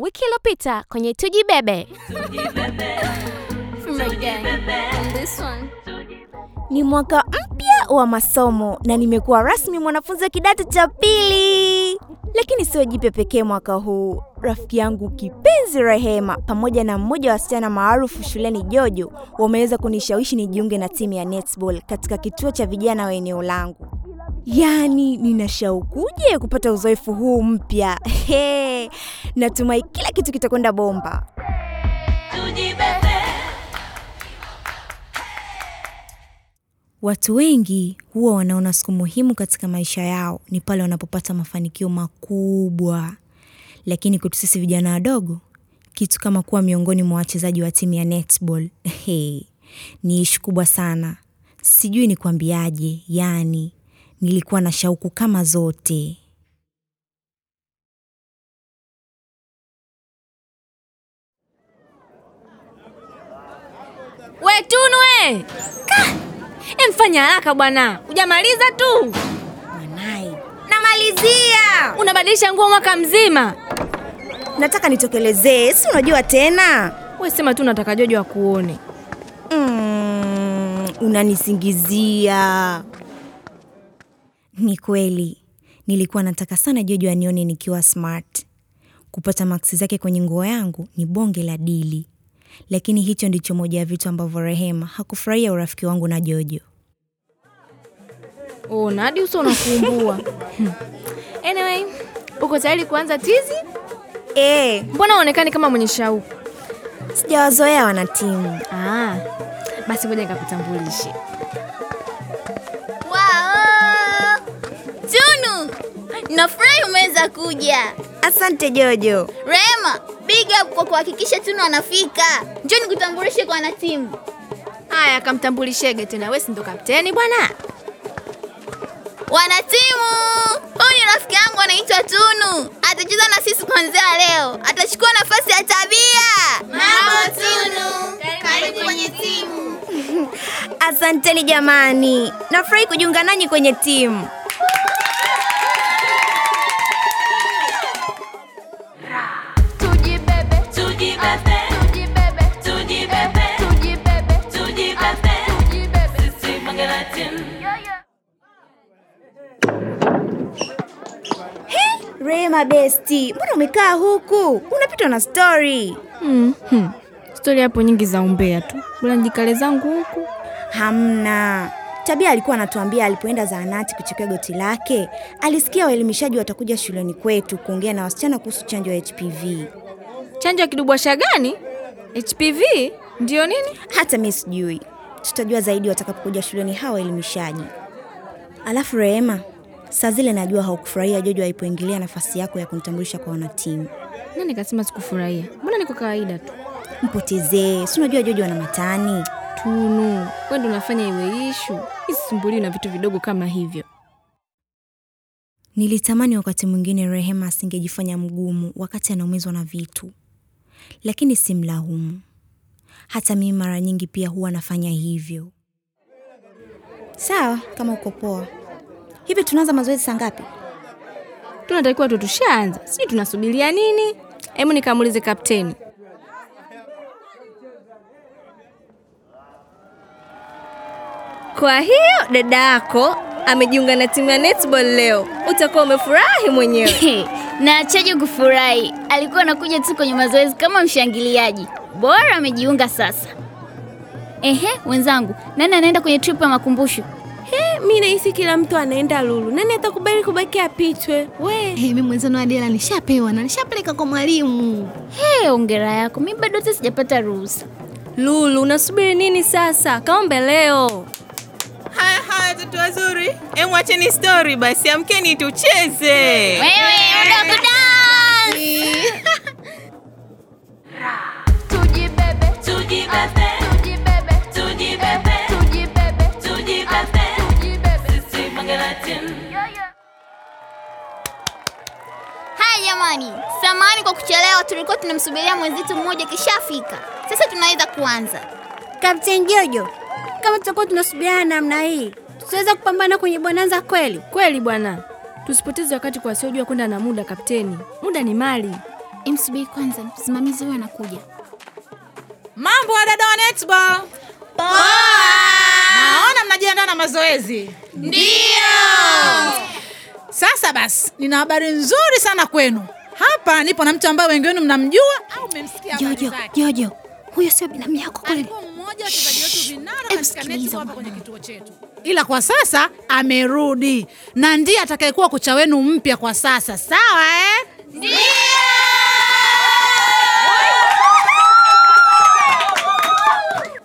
wiki iliyopita kwenye Tujibebe. Ni mwaka mpya wa masomo na nimekuwa rasmi mwanafunzi wa kidato cha pili. Lakini sio jipya pekee mwaka huu. Rafiki yangu kipenzi Rehema pamoja na mmoja wa wasichana maarufu shuleni Jojo wameweza kunishawishi nijiunge na timu ya netball katika kituo cha vijana wa eneo langu. Yaani nina shaukuje kupata uzoefu huu mpya. Natumai kila kitu kitakwenda bomba. Watu wengi huwa wanaona siku muhimu katika maisha yao ni pale wanapopata mafanikio makubwa, lakini kwetu sisi vijana wadogo, kitu kama kuwa miongoni mwa wachezaji wa timu ya netball hey, ni ishu kubwa sana. Sijui ni kuambiaje, yani nilikuwa na shauku kama zote. We Tunu we! Ka! Emfanya haraka bwana, hujamaliza tu. mwanaye. namalizia. Unabadilisha nguo mwaka mzima. Nataka nitokelezee, si unajua tena. We sema tu nataka Jojo akuone. Mm, unanisingizia. Ni kweli, nilikuwa nataka sana Jojo anione nikiwa smart. Kupata maksi zake kwenye nguo yangu ni bonge la dili, lakini hicho ndicho moja ya vitu ambavyo Rehema hakufurahia urafiki wangu na Jojo. Oh, na hadi uso unakuumbua. Anyway, uko tayari kuanza tizi? Eh, Mbona uonekani kama mwenye shauku? sijawazoea wanatimu. Ah, basi ngoja nikakutambulishe. Nafurahi umeweza kuja. Asante Jojo. Rema, big up kwa kuhakikisha Tunu anafika. Njoo nikutambulishe kwa wanatimu. Haya, kamtambulishege tena. Wewe si ndo kapteni bwana? Wanatimu! Huyu ni rafiki yangu anaitwa Tunu. Atacheza na sisi kuanzia leo. Atachukua nafasi ya Tabia. Mambo Tunu. Karibu kwenye timu. Asanteni jamani, nafurahi kujiunga nanyi kwenye timu. Tujibebe. Rema besti, mbona umekaa huku? Unapitwa na stori. Hmm. Hmm. Stori hapo nyingi za umbea tu. Bora njikale zangu huku. Hamna. Tabia alikuwa anatuambia alipoenda zahanati kuchekea goti lake, alisikia waelimishaji watakuja shuleni kwetu kuongea na wasichana kuhusu chanjo ya HPV. Chanjo ya kidubwasha gani? HPV? Ndio nini? Hata mi sijui, tutajua zaidi watakapokuja shuleni hawa waelimishaji. Alafu Rehema, saa zile najua haukufurahia Jojo alipoingilia nafasi yako ya kunitambulisha kwa wanatimu. Na nikasema sikufurahia. Mbona niko kawaida tu. Mpotezee, si unajua Jojo ana matani. Tunu, wewe ndo unafanya iwe ishu. Isisumbuliwi na vitu vidogo kama hivyo. Nilitamani wakati mwingine Rehema asingejifanya mgumu wakati anaumizwa na vitu, lakini simlaumu. Hata mimi mara nyingi pia huwa nafanya hivyo. Sawa, kama uko poa. Hivi tunaanza mazoezi saa ngapi? Tunatakiwa tu tushaanza. Sijui tunasubiria nini? Hebu nikamuulize kapteni. Kwa hiyo dada yako amejiunga na timu ya netball leo. Utakuwa umefurahi mwenyewe. na achaje kufurahi. Alikuwa anakuja tu kwenye mazoezi kama mshangiliaji. Bora amejiunga sasa. Ehe, wenzangu, nani anaenda kwenye trip ya makumbusho? mi nahisi kila mtu anaenda lulu nani atakubali kubaki apitwe we Hey, mimi mwenzano Adela nishapewa na nishapeleka kwa mwalimu. Hey, ongera yako. Mi bado hata sijapata ruhusa. Lulu, unasubiri nini sasa? Kaombe leo. Watoto wazuri, emu acheni story basi, amkeni tucheze. Wewe unataka dance. Tujibebe. Tujibebe. Tujibebe. Tujibebe. Tujibebe. Tujibebe. Haya jamani, samahani kwa kuchelewa, tulikuwa tunamsubiria mwenzetu mmoja kishafika. Sasa tunaweza kuanza. kapteni jojo kama tutakuwa tunasubiriana namna hii tutaweza kupambana kwenye bonanza kweli Kweli bwana, tusipoteze wakati kwa wasiojua kwenda na muda. Kapteni, muda ni mali. Imsubiri kwanza, msimamizi huyo anakuja. Mambo ya dada wa netball. Naona mnajiandaa na mazoezi. Ndio! Sasa basi, nina habari nzuri sana kwenu. Hapa nipo na mtu ambaye wengi wenu mnamjua au mmemsikia habari Jojo, zake. Jojo, huyo sio binamu yako kweli? Mmoja wa wachezaji wetu vinara katika netball hapa kwenye kituo chetu, ila kwa sasa amerudi na ndiye atakayekuwa kocha wenu mpya kwa sasa. Sawa eh?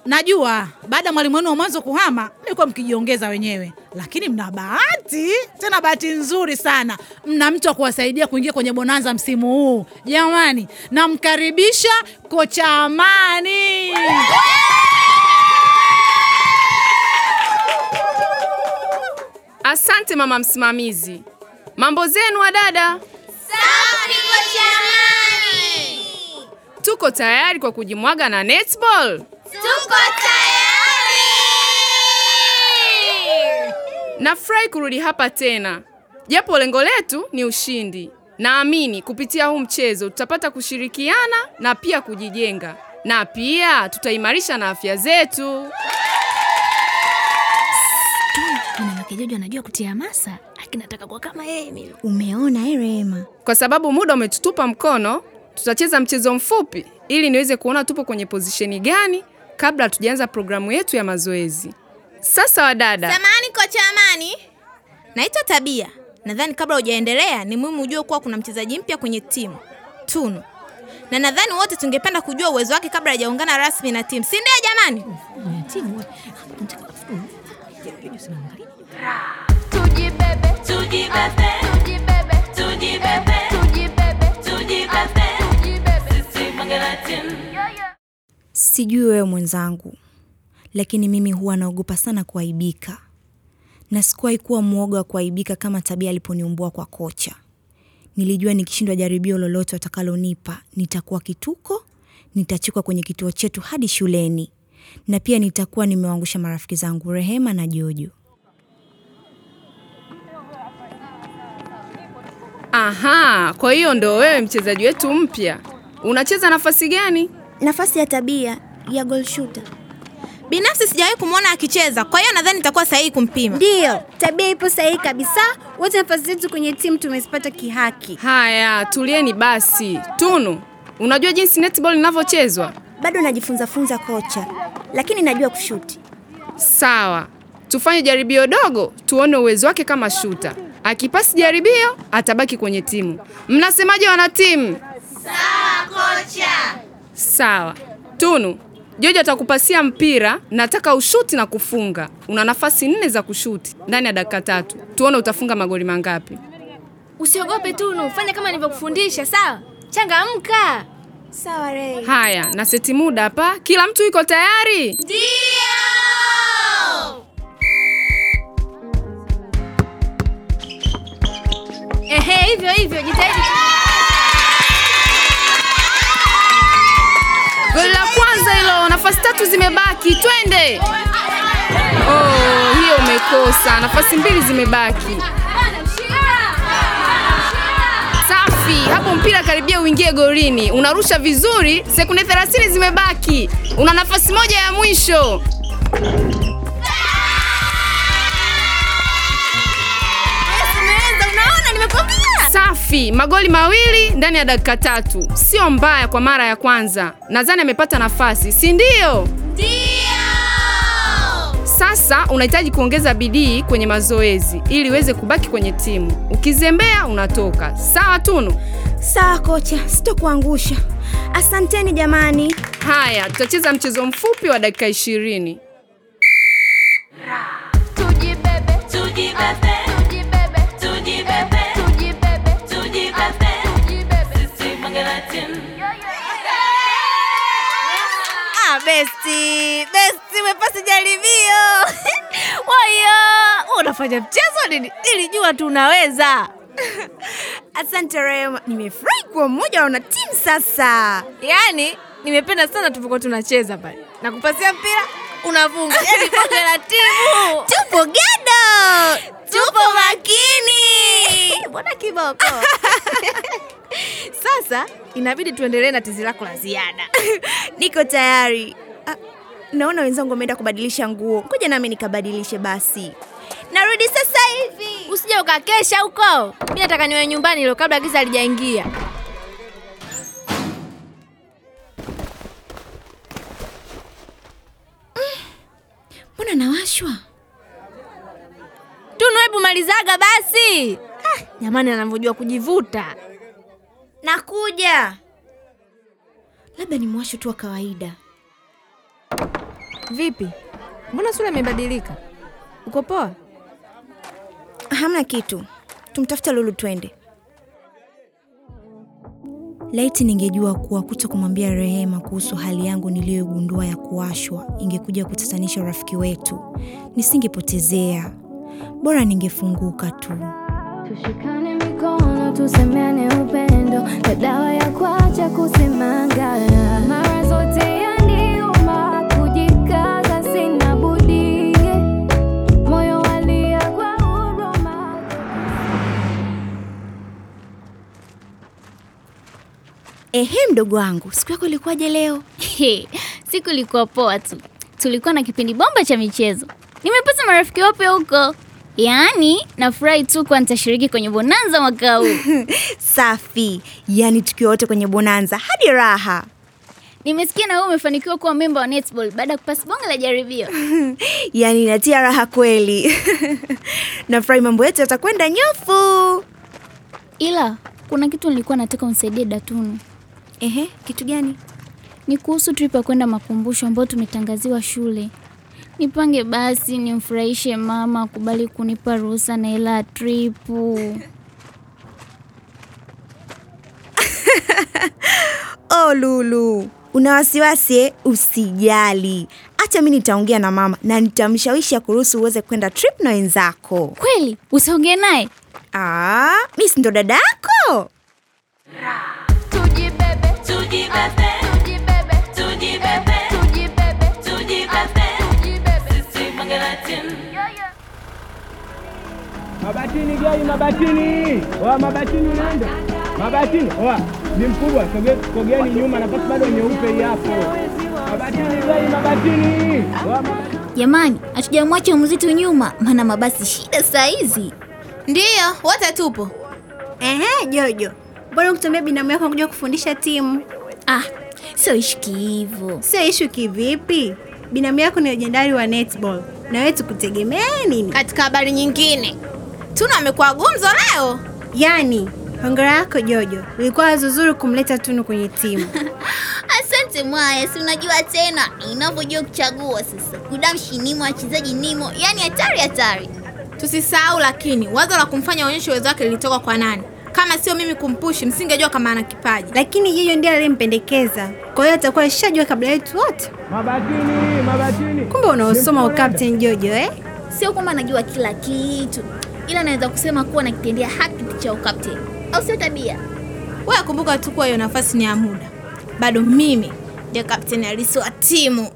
Najua baada ya mwalimu wenu wa mwanzo kuhama mlikuwa mkijiongeza wenyewe, lakini mna bahati, tena bahati nzuri sana, mna mtu wa kuwasaidia kuingia kwenye bonanza msimu huu. Jamani, namkaribisha kocha Amani. Asante mama msimamizi. Mambo zenu wadada? Safi kocha Amani! Tuko tayari kwa kujimwaga na netball? Tuko tayari! Nafurahi kurudi hapa tena, japo lengo letu ni ushindi. Naamini kupitia huu mchezo tutapata kushirikiana na pia kujijenga, na pia tutaimarisha na afya zetu. Jojo anajua kutia hamasa, lakini nataka kuwa kama yeye mimi. Umeona eh, Rehema? Kwa sababu muda umetutupa mkono, tutacheza mchezo mfupi ili niweze kuona tupo kwenye pozisheni gani kabla hatujaanza programu yetu ya mazoezi. Sasa wadada, Samahani kocha Amani. Naitwa Tabia. Nadhani kabla hujaendelea ni muhimu ujue kuwa kuna mchezaji mpya kwenye timu Tunu, na nadhani wote tungependa kujua uwezo wake kabla hajaungana rasmi na timu, si ndio jamani? Tujibebe, tujibebe, tujibebe, tujibebe, tujibebe, tujibebe, tujibebe. Sisi Mangala. Sijui wewe mwenzangu, lakini mimi huwa naogopa sana kuaibika, na sikuwahi kuwa mwoga wa kuaibika kama Tabia aliponiumbua kwa kocha. Nilijua nikishindwa jaribio lolote watakalonipa nitakuwa kituko, nitachikwa kwenye kituo chetu hadi shuleni, na pia nitakuwa nimewaangusha marafiki zangu Rehema na Jojo. Aha, kwa hiyo ndo wewe mchezaji wetu mpya. Unacheza nafasi gani? Nafasi ya Tabia ya goal shooter. Binafsi sijawahi kumwona akicheza, kwa hiyo nadhani itakuwa sahihi kumpima. Ndiyo, tabia ipo sahihi kabisa. Wote nafasi zetu kwenye timu tumezipata kihaki. Haya, tulieni basi. Tunu, unajua jinsi netball inavyochezwa? Bado najifunza funza kocha, lakini najua kushuti. Sawa, tufanye jaribio dogo tuone uwezo wake kama shuta. Akipasi jaribio atabaki kwenye timu. Mnasemaje wana timu? Sawa kocha. Sawa. Tunu, Jojo atakupasia mpira, nataka ushuti na kufunga. Una nafasi nne za kushuti ndani ya dakika tatu. Tuone utafunga magoli mangapi. Usiogope Tunu, fanya kama nilivyokufundisha, sawa? Changamka. Sawa Rei. Haya, na seti muda hapa. Kila mtu yuko tayari? Ndio! Hivyo hivyo, jitahidi. Goli la kwanza hilo, nafasi tatu zimebaki. Twende. Oh, hiyo umekosa. Nafasi mbili zimebaki. Safi, hapo mpira karibia uingie golini. Unarusha vizuri, sekunde 30 zimebaki. Una nafasi moja ya mwisho. Safi, magoli mawili ndani ya dakika tatu. Sio mbaya kwa mara ya kwanza. Nadhani amepata nafasi, si ndio? Sasa unahitaji kuongeza bidii kwenye mazoezi ili uweze kubaki kwenye timu. Ukizembea unatoka. Sawa Tunu? Sawa kocha, sitokuangusha. Asanteni jamani. Haya, tutacheza mchezo mfupi wa dakika ishirini. Besti umepasi jaribio. Waya, unafanya mchezo nini? Nilijua tu unaweza. Asante Rehema, nimefurahi kuwa mmoja wa wanatimu sasa. Yaani nimependa sana tulipokuwa tunacheza pale na kupasia mpira unafunga, yaani bonge la timu. Tupo gado, tupo makini. Mbona kiboko? Sasa inabidi tuendelee na tizi lako la ziada. Niko tayari. Naona wenzangu wameenda kubadilisha nguo, ngoja nami nikabadilishe basi. Narudi sasa hivi. Usije ukakesha huko. mi nataka niwe nyumbani leo kabla giza halijaingia. Mbona nawashwa? Tunu, hebu malizaga basi. Ah, jamani anavyojua kujivuta. Nakuja. Labda ni mwasho tu wa kawaida. Vipi? Mbona sura imebadilika? Uko poa? Hamna kitu, tumtafuta Lulu twende. Laiti ningejua kuwa kuto kumwambia Rehema kuhusu hali yangu niliyogundua ya kuwashwa ingekuja kutatanisha urafiki wetu, nisingepotezea. Bora ningefunguka tu. Tushikane mikono tusemeane upendo, na dawa ya kuacha kusemanga. Mara zote Ehe, mdogo wangu, siku yako ilikuwaje leo? Siku ilikuwa poa tu. Tulikuwa na kipindi bomba cha michezo. Nimepata marafiki wapya huko. Yaani, nafurahi tu kwa nitashiriki kwenye bonanza mwaka huu. Safi, yaani tukiwa wote kwenye bonanza hadi raha. Nimesikia na wewe umefanikiwa kuwa memba wa netball baada ya kupasi bonge la jaribio. Yaani inatia raha kweli. Nafurahi mambo yetu yatakwenda nyofu. Ila kuna kitu nilikuwa nataka unisaidie Datunu. Ehe, kitu gani? Ni kuhusu trip ya kwenda makumbusho ambayo tumetangaziwa shule. Nipange basi nimfurahishe mama akubali kunipa ruhusa na hela ya tripu. Oh, Lulu, una wasiwasi? eh? Usijali, acha mi nitaongea na mama na nitamshawishi akuruhusu uweze kwenda trip na wenzako. Kweli? Usiongee naye? Ah, mi si ndo dada yako? Mabatini gari, mabatini. Oa, mabatini unaenda. Mabatini. Oa, ni mkubwa. Sogeni nyuma nafasi bado nyeupe hapo. Mabatini gari, mabatini. Oa. Jamani, hatujamwacha mzitu nyuma, maana mabasi shida saa hizi. Ndiyo, wote tupo. Ehe, Jojo, mbona kutumia binamu yako kuja kufundisha timu? Ah, sio ishiki hivyo. Sio ishu kivipi? Binamu yako ni legendari wa netball, na wewe tukutegemea nini? Katika habari nyingine, Tunu amekuwa gumzo leo. Yaani, hongera yako Jojo, ilikuwa wazo zuri kumleta Tunu kwenye timu. Asante Mwaya, si unajua tena inavyojua kuchagua sasa. Kudamshi nimo, wachezaji nimo, yani hatari hatari. Tusisahau lakini wazo la kumfanya onyeshe uwezo wake lilitoka kwa nani? Kama sio mimi kumpushi, msingejua kama ana kipaji. Lakini Jojo ndiye aliyempendekeza, kwa hiyo atakuwa alishajua kabla yetu wote. Mabatini, mabatini. Kumbe unaosoma ukapteni Jojo eh? Sio kwamba anajua kila kitu, ila naweza kusema kuwa nakitendea haki cha ukapteni, au sio tabia? Wewe kumbuka tu kuwa hiyo nafasi ni ya muda. Bado mimi ndio kapteni halisi wa timu.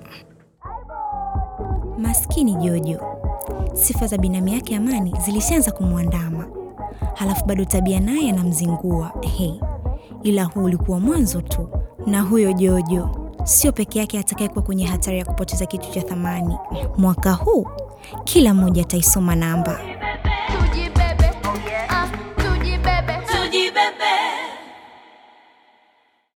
Maskini Jojo, sifa za binamu yake Amani zilishaanza kumwandama, halafu bado tabia naye anamzingua. Hey, ila huu ulikuwa mwanzo tu, na huyo Jojo sio peke yake atakayekuwa kwenye hatari ya kupoteza kitu cha thamani. Mwaka huu kila mmoja ataisoma namba.